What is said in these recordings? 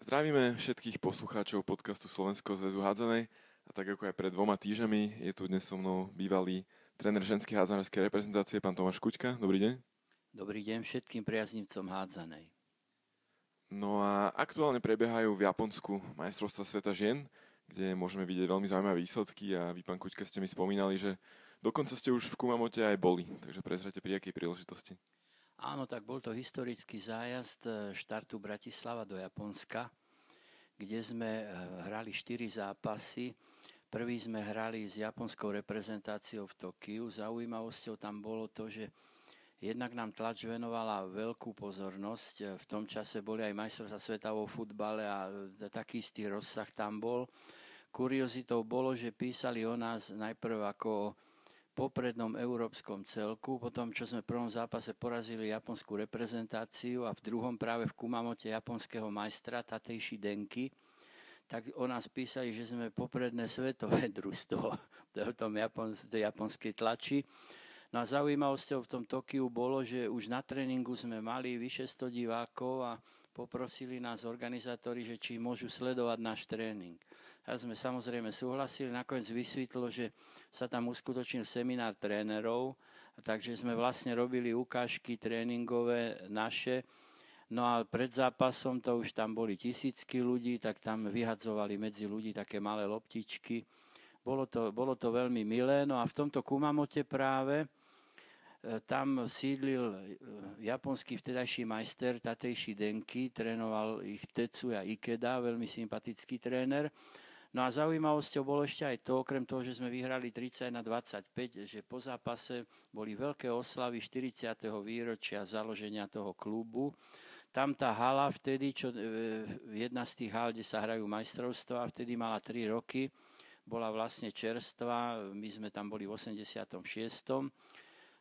Zdravíme všetkých poslucháčov podcastu Slovenského zväzu hádzanej a tak ako aj pred dvoma týždňami je tu dnes so mnou bývalý tréner ženskej hádzanárskej reprezentácie, pán Tomáš Kuťka. Dobrý deň. Dobrý deň všetkým priaznivcom hádzanej. No a aktuálne prebiehajú v Japonsku majstrovstva sveta žien, kde môžeme vidieť veľmi zaujímavé výsledky a vy, pán Kuťka, ste mi spomínali, že dokonca ste už v Kumamote aj boli, takže prezrate pri akej príležitosti. Áno, tak bol to historický zájazd eh, štartu Bratislava do Japonska, kde sme eh, hrali štyri zápasy. Prvý sme hrali s japonskou reprezentáciou v Tokiu. Zaujímavosťou tam bolo to, že jednak nám tlač venovala veľkú pozornosť. Eh, v tom čase boli aj majstrovstvá sveta vo futbale a taký istý rozsah tam bol. Kuriozitou bolo, že písali o nás najprv ako o poprednom európskom celku, potom čo sme v prvom zápase porazili japonskú reprezentáciu a v druhom práve v Kumamote japonského majstra Tatejši Denki, tak o nás písali, že sme popredné svetové družstvo v tom japons- japonskej tlači. No a zaujímavosťou v tom Tokiu bolo, že už na tréningu sme mali vyše 100 divákov a poprosili nás organizátori, že či môžu sledovať náš tréning. A sme samozrejme súhlasili, nakoniec vysvetlo, že sa tam uskutočnil seminár trénerov, takže sme vlastne robili ukážky tréningové naše, No a pred zápasom to už tam boli tisícky ľudí, tak tam vyhadzovali medzi ľudí také malé loptičky. Bolo to, bolo to veľmi milé. No a v tomto Kumamote práve e, tam sídlil e, japonský vtedajší majster Tatejši Denki, trénoval ich Tetsuya Ikeda, veľmi sympatický tréner. No a zaujímavosťou bolo ešte aj to, okrem toho, že sme vyhrali 30 na 25, že po zápase boli veľké oslavy 40. výročia založenia toho klubu. Tam tá hala vtedy, čo, e, jedna z tých hal, kde sa hrajú majstrovstvá, vtedy mala 3 roky, bola vlastne čerstvá, my sme tam boli v 86.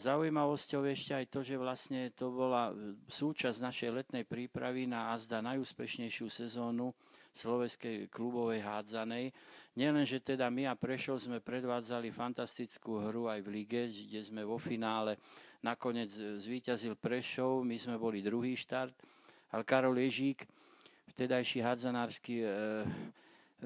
Zaujímavosťou ešte aj to, že vlastne to bola súčasť našej letnej prípravy na azda najúspešnejšiu sezónu slovenskej klubovej hádzanej. Nielen, že teda my a Prešov sme predvádzali fantastickú hru aj v lige, kde sme vo finále nakoniec zvíťazil Prešov, my sme boli druhý štart, ale Karol Ježík, vtedajší hádzanársky e,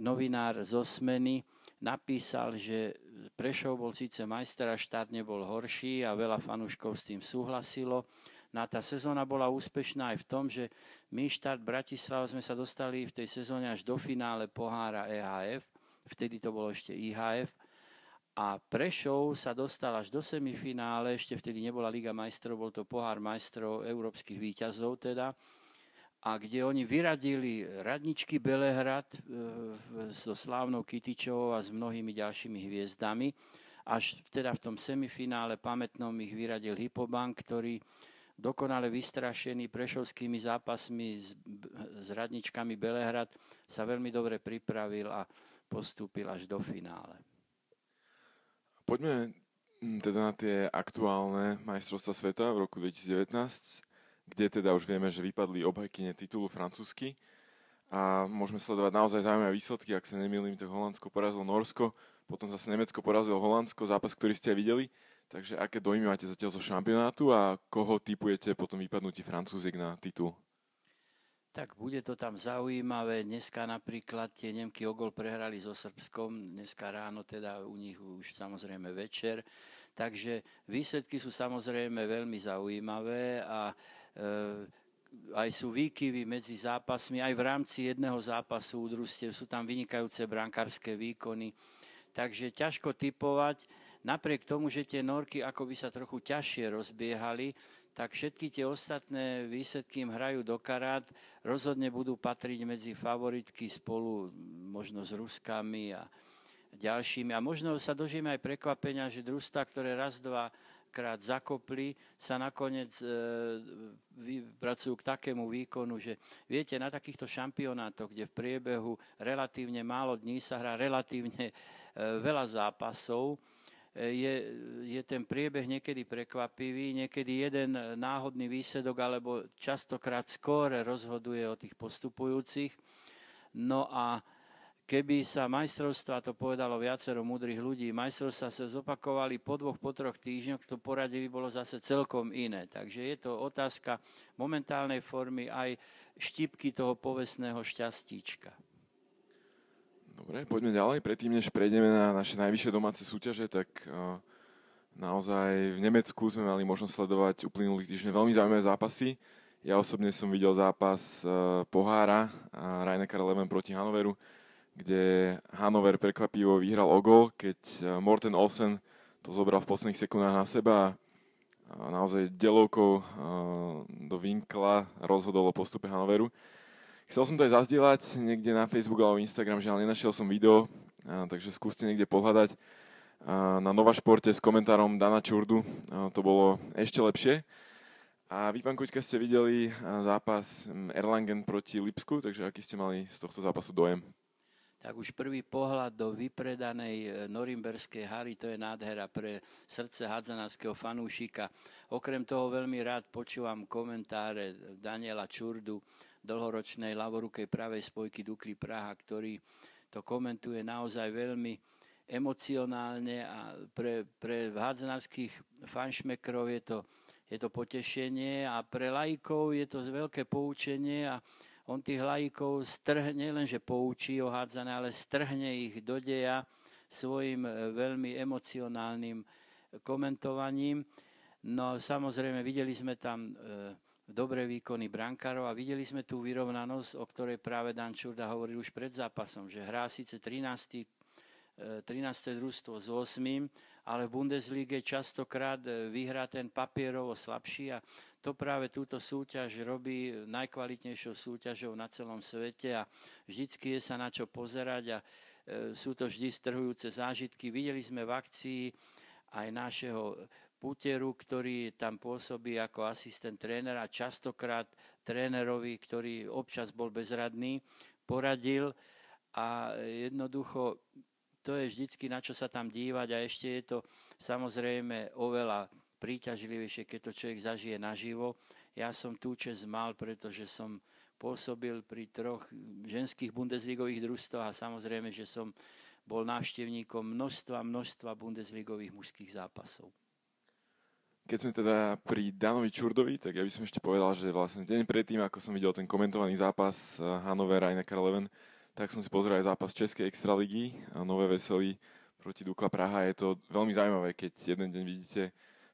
novinár z Osmeny, napísal, že Prešov bol síce majster a štát nebol horší a veľa fanúškov s tým súhlasilo, No a tá sezóna bola úspešná aj v tom, že my štát Bratislava sme sa dostali v tej sezóne až do finále pohára EHF, vtedy to bolo ešte IHF, a Prešov sa dostal až do semifinále, ešte vtedy nebola Liga majstrov, bol to pohár majstrov európskych výťazov teda, a kde oni vyradili radničky Belehrad e, so slávnou Kytičovou a s mnohými ďalšími hviezdami. Až teda v tom semifinále pamätnom ich vyradil Hypobank, ktorý dokonale vystrašený prešovskými zápasmi s, s radničkami Belehrad, sa veľmi dobre pripravil a postúpil až do finále. Poďme teda na tie aktuálne majstrovstvá sveta v roku 2019, kde teda už vieme, že vypadli obhajkyne titulu francúzsky a môžeme sledovať naozaj zaujímavé výsledky. Ak sa nemýlim, tak Holandsko porazilo Norsko, potom zase Nemecko porazilo Holandsko, zápas, ktorý ste aj videli. Takže aké dojmy máte zatiaľ zo šampionátu a koho typujete potom vypadnutí Francúziek na titul? Tak bude to tam zaujímavé. Dneska napríklad tie Nemky ogol prehrali so Srbskom, dneska ráno teda u nich už samozrejme večer. Takže výsledky sú samozrejme veľmi zaujímavé a e, aj sú výkyvy medzi zápasmi, aj v rámci jedného zápasu údružstiev sú tam vynikajúce brankárske výkony. Takže ťažko typovať. Napriek tomu, že tie norky ako by sa trochu ťažšie rozbiehali, tak všetky tie ostatné výsledky im hrajú do karát, rozhodne budú patriť medzi favoritky spolu možno s Ruskami a ďalšími. A možno sa dožijeme aj prekvapenia, že družstva, ktoré raz, dva krát zakopli, sa nakoniec e, pracujú k takému výkonu, že viete, na takýchto šampionátoch, kde v priebehu relatívne málo dní sa hrá relatívne e, veľa zápasov, je, je ten priebeh niekedy prekvapivý, niekedy jeden náhodný výsledok alebo častokrát skôr rozhoduje o tých postupujúcich. No a keby sa majstrovstva, to povedalo viacero múdrych ľudí, majstrovstva sa zopakovali po dvoch, po troch týždňoch, to poradie by bolo zase celkom iné. Takže je to otázka momentálnej formy aj štipky toho povestného šťastíčka. Dobre, poďme ďalej. Predtým, než prejdeme na naše najvyššie domáce súťaže, tak uh, naozaj v Nemecku sme mali možnosť sledovať uplynulých týždňov veľmi zaujímavé zápasy. Ja osobne som videl zápas uh, pohára Rhein-Neckar Leven proti Hanoveru kde Hanover prekvapivo vyhral o gol, keď e, Morten Olsen to zobral v posledných sekundách na seba a naozaj delovkou e, do Winkla rozhodol o postupe Hanoveru. Chcel som to aj zazdieľať niekde na Facebook alebo Instagram, že ale nenašiel som video, takže skúste niekde pohľadať na Nova Športe s komentárom Dana Čurdu. To bolo ešte lepšie. A vy, pán Kuťka, ste videli zápas Erlangen proti Lipsku, takže aký ste mali z tohto zápasu dojem? Tak už prvý pohľad do vypredanej e, norimberskej hary, to je nádhera pre srdce hadzanárskeho fanúšika. Okrem toho veľmi rád počúvam komentáre Daniela Čurdu, dlhoročnej lavorukej pravej spojky Dukly Praha, ktorý to komentuje naozaj veľmi emocionálne a pre, pre hádzanárských fanšmekrov je to, je to potešenie a pre laikov je to veľké poučenie a on tých laikov strhne, lenže poučí o hádzané, ale strhne ich do deja svojim e, veľmi emocionálnym komentovaním. No samozrejme, videli sme tam e, dobré výkony brankárov a videli sme tú vyrovnanosť, o ktorej práve Dan Čurda hovoril už pred zápasom, že hrá síce 13. 13. E, družstvo s 8, ale v Bundeslige častokrát vyhrá ten papierovo slabší a to práve túto súťaž robí najkvalitnejšou súťažou na celom svete a vždycky je sa na čo pozerať a e, sú to vždy strhujúce zážitky. Videli sme v akcii aj našeho Puteru, ktorý tam pôsobí ako asistent trénera, častokrát trénerovi, ktorý občas bol bezradný, poradil a jednoducho to je vždycky na čo sa tam dívať a ešte je to samozrejme oveľa príťažlivejšie, keď to človek zažije naživo. Ja som tú čest mal, pretože som pôsobil pri troch ženských bundesligových družstvách a samozrejme, že som bol návštevníkom množstva, množstva bundesligových mužských zápasov. Keď sme teda pri Danovi Čurdovi, tak ja by som ešte povedal, že vlastne deň predtým, ako som videl ten komentovaný zápas eh, Hannover Rhein Karleven, tak som si pozrel aj zápas Českej extraligy a Nové Veselý proti Dukla Praha. Je to veľmi zaujímavé, keď jeden deň vidíte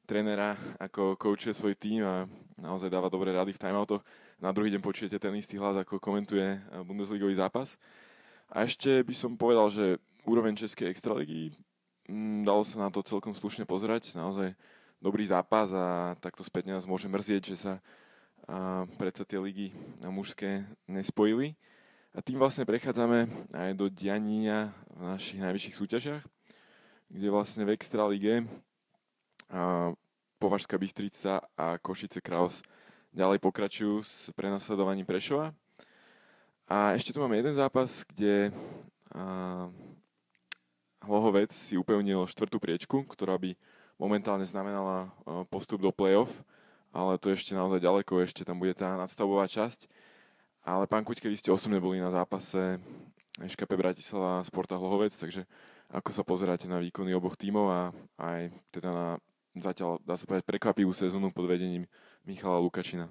trénera, ako koučuje svoj tým a naozaj dáva dobré rady v timeoutoch. Na druhý deň počujete ten istý hlas, ako komentuje Bundesligový zápas. A ešte by som povedal, že úroveň Českej extraligy, mm, dalo sa na to celkom slušne pozerať. Naozaj dobrý zápas a takto späť nás môže mrzieť, že sa predsa tie ligy mužské nespojili. A tým vlastne prechádzame aj do diania v našich najvyšších súťažiach, kde vlastne v Extralige Považská Bystrica a Košice Kraus ďalej pokračujú s prenasledovaním Prešova. A ešte tu máme jeden zápas, kde Hlohovec si upevnil štvrtú priečku, ktorá by momentálne znamenala postup do play-off, ale to ešte naozaj ďaleko, ešte tam bude tá nadstavová časť. Ale pán Kuťke, vy ste osobne boli na zápase ŠKP Bratislava Sporta Hlohovec, takže ako sa pozeráte na výkony oboch tímov a aj teda na zatiaľ, dá sa povedať, prekvapivú sezónu pod vedením Michala Lukačina.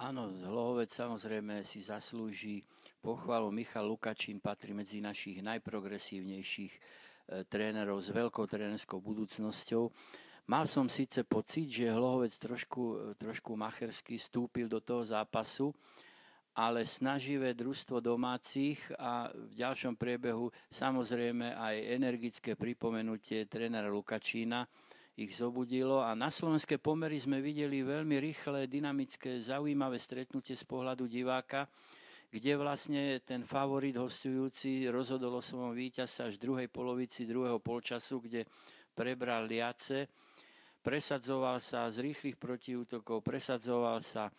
Áno, Hlohovec samozrejme si zaslúži pochvalu. Michal Lukačín patrí medzi našich najprogresívnejších e, trénerov s veľkou trénerskou budúcnosťou. Mal som síce pocit, že Hlohovec trošku, e, trošku machersky stúpil do toho zápasu, ale snaživé družstvo domácich a v ďalšom priebehu samozrejme aj energické pripomenutie trénera Lukačína, ich zobudilo. A na slovenské pomery sme videli veľmi rýchle, dynamické, zaujímavé stretnutie z pohľadu diváka, kde vlastne ten favorit hostujúci rozhodol o svojom víťazsa až v druhej polovici druhého polčasu, kde prebral Liace, presadzoval sa z rýchlych protiútokov, presadzoval sa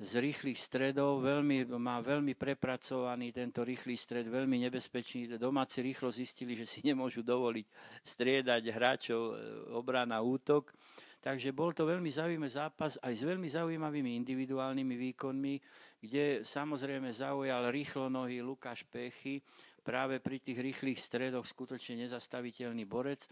z rýchlych stredov, veľmi, má veľmi prepracovaný tento rýchly stred, veľmi nebezpečný. Domáci rýchlo zistili, že si nemôžu dovoliť striedať hráčov e, obrana útok. Takže bol to veľmi zaujímavý zápas aj s veľmi zaujímavými individuálnymi výkonmi. kde samozrejme zaujal rýchlo nohy Lukáš Pechy, práve pri tých rýchlych stredoch skutočne nezastaviteľný borec.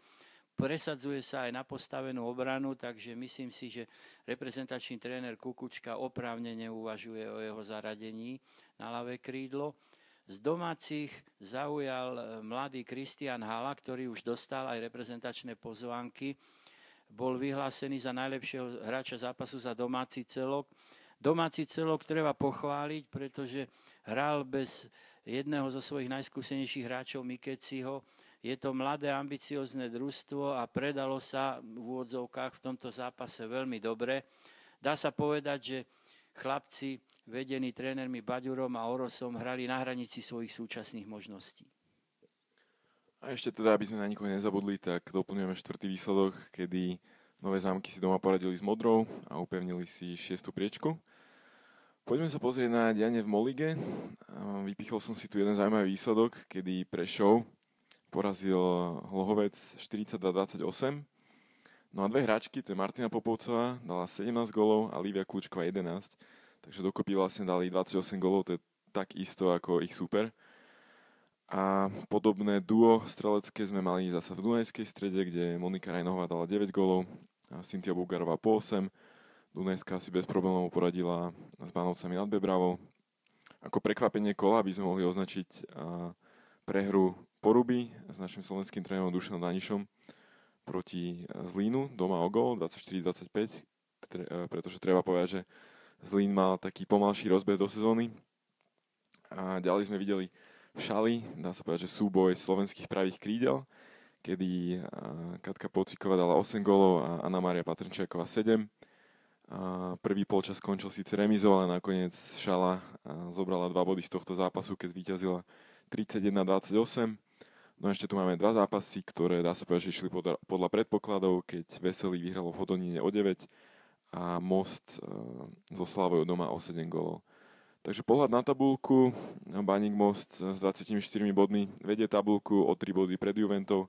Presadzuje sa aj na postavenú obranu, takže myslím si, že reprezentačný tréner Kukučka oprávne neuvažuje o jeho zaradení na ľavé krídlo. Z domácich zaujal e, mladý Kristian Hala, ktorý už dostal aj reprezentačné pozvánky. Bol vyhlásený za najlepšieho hráča zápasu za domáci celok Domáci celok treba pochváliť, pretože hral bez jedného zo svojich najskúsenejších hráčov Mikeciho. Je to mladé, ambiciozne družstvo a predalo sa v úvodzovkách v tomto zápase veľmi dobre. Dá sa povedať, že chlapci vedení trénermi Baďurom a Orosom hrali na hranici svojich súčasných možností. A ešte teda, aby sme na nikoho nezabudli, tak doplňujeme štvrtý výsledok, kedy Nové zámky si doma poradili s Modrou a upevnili si šiestu priečku. Poďme sa pozrieť na dianie v Molige. Vypichol som si tu jeden zaujímavý výsledok, kedy Prešov porazil Hlohovec 42-28. No a dve hráčky, to je Martina Popovcová, dala 17 golov a Lívia Kľúčková 11. Takže dokopy vlastne dali 28 golov, to je tak isto ako ich super. A podobné duo strelecké sme mali zase v Dunajskej strede, kde Monika Rajnová dala 9 golov Cynthia Bugarová po 8. Dunajská si bez problémov poradila s Bánovcami nad Bebravou. Ako prekvapenie kola by sme mohli označiť prehru Poruby s našim slovenským trénerom Dušanom Danišom proti Zlínu, doma o gol 24-25, pretože treba povedať, že Zlín mal taký pomalší rozbeh do sezóny. A ďalej sme videli šali, dá sa povedať, že súboj slovenských pravých krídel, kedy Katka Pociková dala 8 gólov a Anna Maria Patrnčiaková 7. A prvý polčas skončil síce remizou, ale nakoniec Šala zobrala dva body z tohto zápasu, keď zvíťazila 31-28. No ešte tu máme dva zápasy, ktoré dá sa povedať, že išli podľa, podľa predpokladov, keď Veselý vyhralo v Hodonine o 9 a Most so Slavou doma o 7 gólov. Takže pohľad na tabulku, Baník Most s 24 bodmi vedie tabulku o 3 body pred Juventou,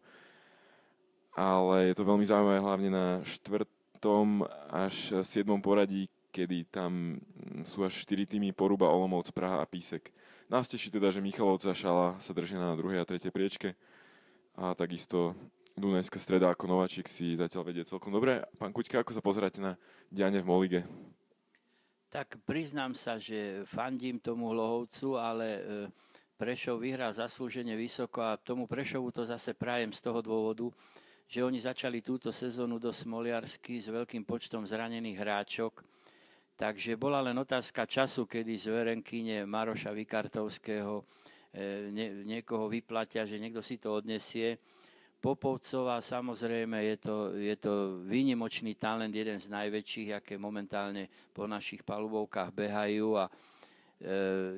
ale je to veľmi zaujímavé hlavne na štvrtom až 7. poradí, kedy tam sú až 4 týmy Poruba, Olomouc, Praha a Písek. Nás teší teda, že Michalovca Šala sa drží na druhej a tretej priečke a takisto Dunajská streda ako Nováčik si zatiaľ vedie celkom dobre. Pán Kuťka, ako sa pozeráte na dianie v Molige? Tak priznám sa, že fandím tomu Lohovcu, ale e, Prešov vyhrá zaslúžene vysoko a tomu Prešovu to zase prajem z toho dôvodu, že oni začali túto sezónu do Smoliarsky s veľkým počtom zranených hráčok. Takže bola len otázka času, kedy z Verenkyne Maroša Vikartovského e, niekoho vyplatia, že niekto si to odnesie Popovcová samozrejme je to, je to výnimočný talent, jeden z najväčších, aké momentálne po našich palubovkách behajú a e,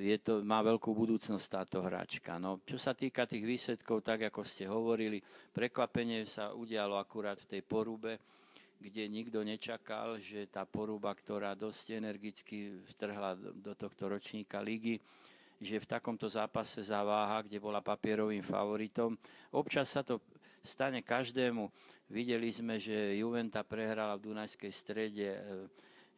je to, má veľkú budúcnosť táto hráčka. No, čo sa týka tých výsledkov, tak ako ste hovorili, prekvapenie sa udialo akurát v tej porube, kde nikto nečakal, že tá poruba, ktorá dosť energicky vtrhla do tohto ročníka ligy, že v takomto zápase zaváha, kde bola papierovým favoritom. Občas sa to stane každému. Videli sme, že Juventa prehrala v Dunajskej strede, e,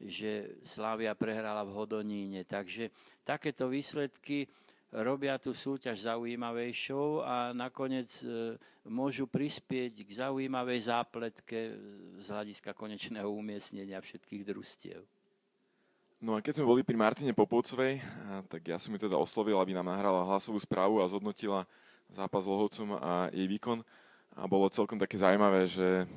že Slavia prehrala v Hodoníne. Takže takéto výsledky robia tú súťaž zaujímavejšou a nakoniec e, môžu prispieť k zaujímavej zápletke z hľadiska konečného umiestnenia všetkých družstiev. No a keď sme boli pri Martine Popovcovej, tak ja som ju teda oslovil, aby nám nahrala hlasovú správu a zhodnotila zápas Lohovcom a jej výkon a bolo celkom také zaujímavé, že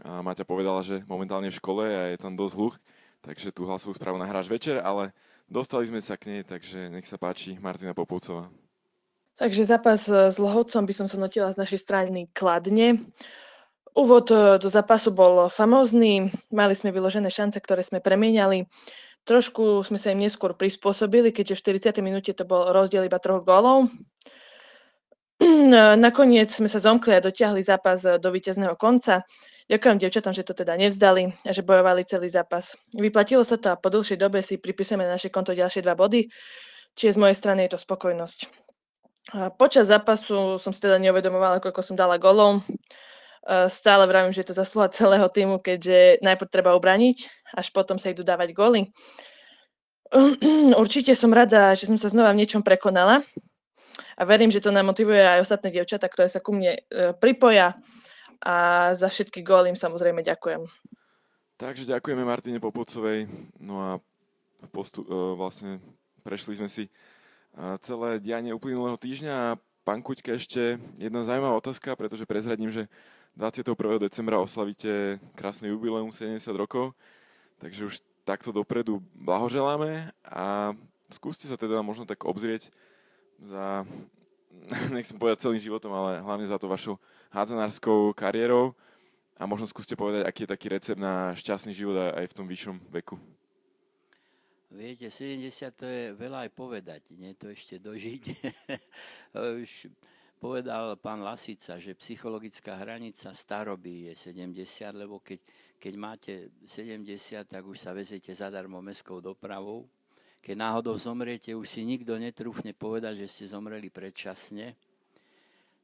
Maťa povedala, že momentálne v škole a je tam dosť hluch, takže tú hlasovú správu nahráš večer, ale dostali sme sa k nej, takže nech sa páči Martina Popovcová. Takže zápas s Lohovcom by som sa notila z našej strany kladne. Úvod e, do zápasu bol famózny, mali sme vyložené šance, ktoré sme premieniali. Trošku sme sa im neskôr prispôsobili, keďže v 40. minúte to bol rozdiel iba troch gólov. Nakoniec sme sa zomkli a dotiahli zápas do víťazného konca. Ďakujem devčatom, že to teda nevzdali a že bojovali celý zápas. Vyplatilo sa to a po dlhšej dobe si pripisujeme na naše konto ďalšie dva body, čiže z mojej strany je to spokojnosť. Počas zápasu som si teda neuvedomovala, koľko som dala golov. Stále vravím, že je to zaslúha celého týmu, keďže najprv treba ubraniť, až potom sa idú dávať góly. Určite som rada, že som sa znova v niečom prekonala a verím, že to nám motivuje aj ostatné dievčatá, ktoré sa ku mne e, pripoja a za všetky góly im samozrejme ďakujem. Takže ďakujeme Martine Popocovej. No a postu, e, vlastne prešli sme si e, celé dianie uplynulého týždňa a pán Kuťka ešte jedna zaujímavá otázka, pretože prezradím, že 21. decembra oslavíte krásny jubileum 70 rokov, takže už takto dopredu blahoželáme a skúste sa teda možno tak obzrieť za, nechcem povedať celým životom, ale hlavne za to vašou hádzanárskou kariérou a možno skúste povedať, aký je taký recept na šťastný život aj v tom vyššom veku. Viete, 70 to je veľa aj povedať, nie to ešte dožiť. Už povedal pán Lasica, že psychologická hranica staroby je 70, lebo keď, keď máte 70, tak už sa vezete zadarmo mestskou dopravou, keď náhodou zomriete, už si nikto netrúfne povedať, že ste zomreli predčasne.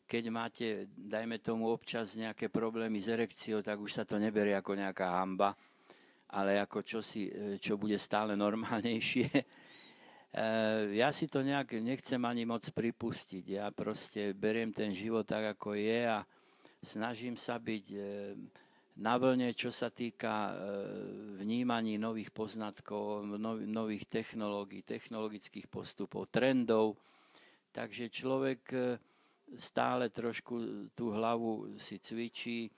Keď máte, dajme tomu občas nejaké problémy s erekciou, tak už sa to neberie ako nejaká hamba, ale ako čosi, e, čo bude stále normálnejšie. E, ja si to nejak nechcem ani moc pripustiť. Ja proste beriem ten život tak, ako je a snažím sa byť e, na vlne, čo sa týka e, vnímaní nových poznatkov, nových technológií, technologických postupov, trendov. Takže človek e, stále trošku tú hlavu si cvičí, e,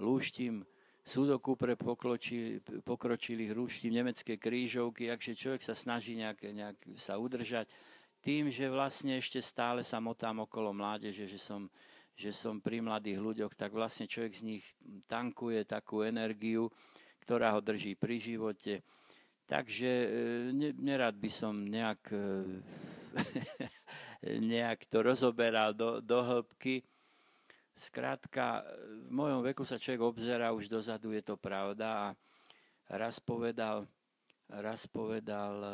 lúštim sudoku pre pokročilých rúštim nemecké krížovky, takže človek sa snaží nejak, nejak sa udržať tým, že vlastne ešte stále sa motám okolo mládeže, že som že som pri mladých ľuďoch, tak vlastne človek z nich tankuje takú energiu, ktorá ho drží pri živote. Takže e, ne, nerad by som nejak, e, nejak to rozoberal do, do hĺbky. Skrátka, v mojom veku sa človek obzerá už dozadu, je to pravda. A raz povedal, raz povedal e,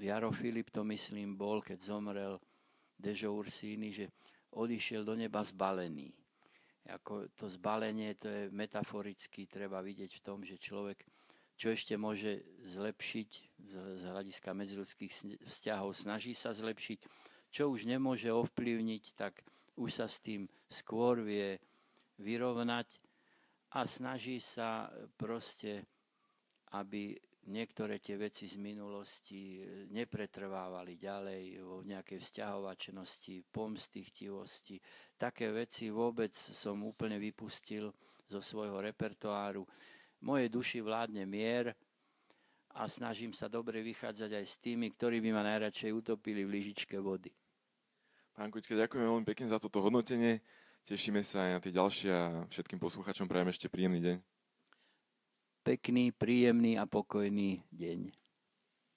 Jaro Filip, to myslím bol, keď zomrel Dežo Ursíny, že odišiel do neba zbalený. Ako to zbalenie, to je metaforicky, treba vidieť v tom, že človek, čo ešte môže zlepšiť z hľadiska medziludských vzťahov, snaží sa zlepšiť, čo už nemôže ovplyvniť, tak už sa s tým skôr vie vyrovnať a snaží sa proste, aby niektoré tie veci z minulosti e, nepretrvávali ďalej vo nejakej vzťahovačnosti, pomsty. Také veci vôbec som úplne vypustil zo svojho repertoáru. Mojej duši vládne mier a snažím sa dobre vychádzať aj s tými, ktorí by ma najradšej utopili v lyžičke vody. Pán Kuťka, ďakujem veľmi pekne za toto hodnotenie. Tešíme sa aj na tie ďalšie a všetkým posluchačom prajem ešte príjemný deň pekný, príjemný a pokojný deň.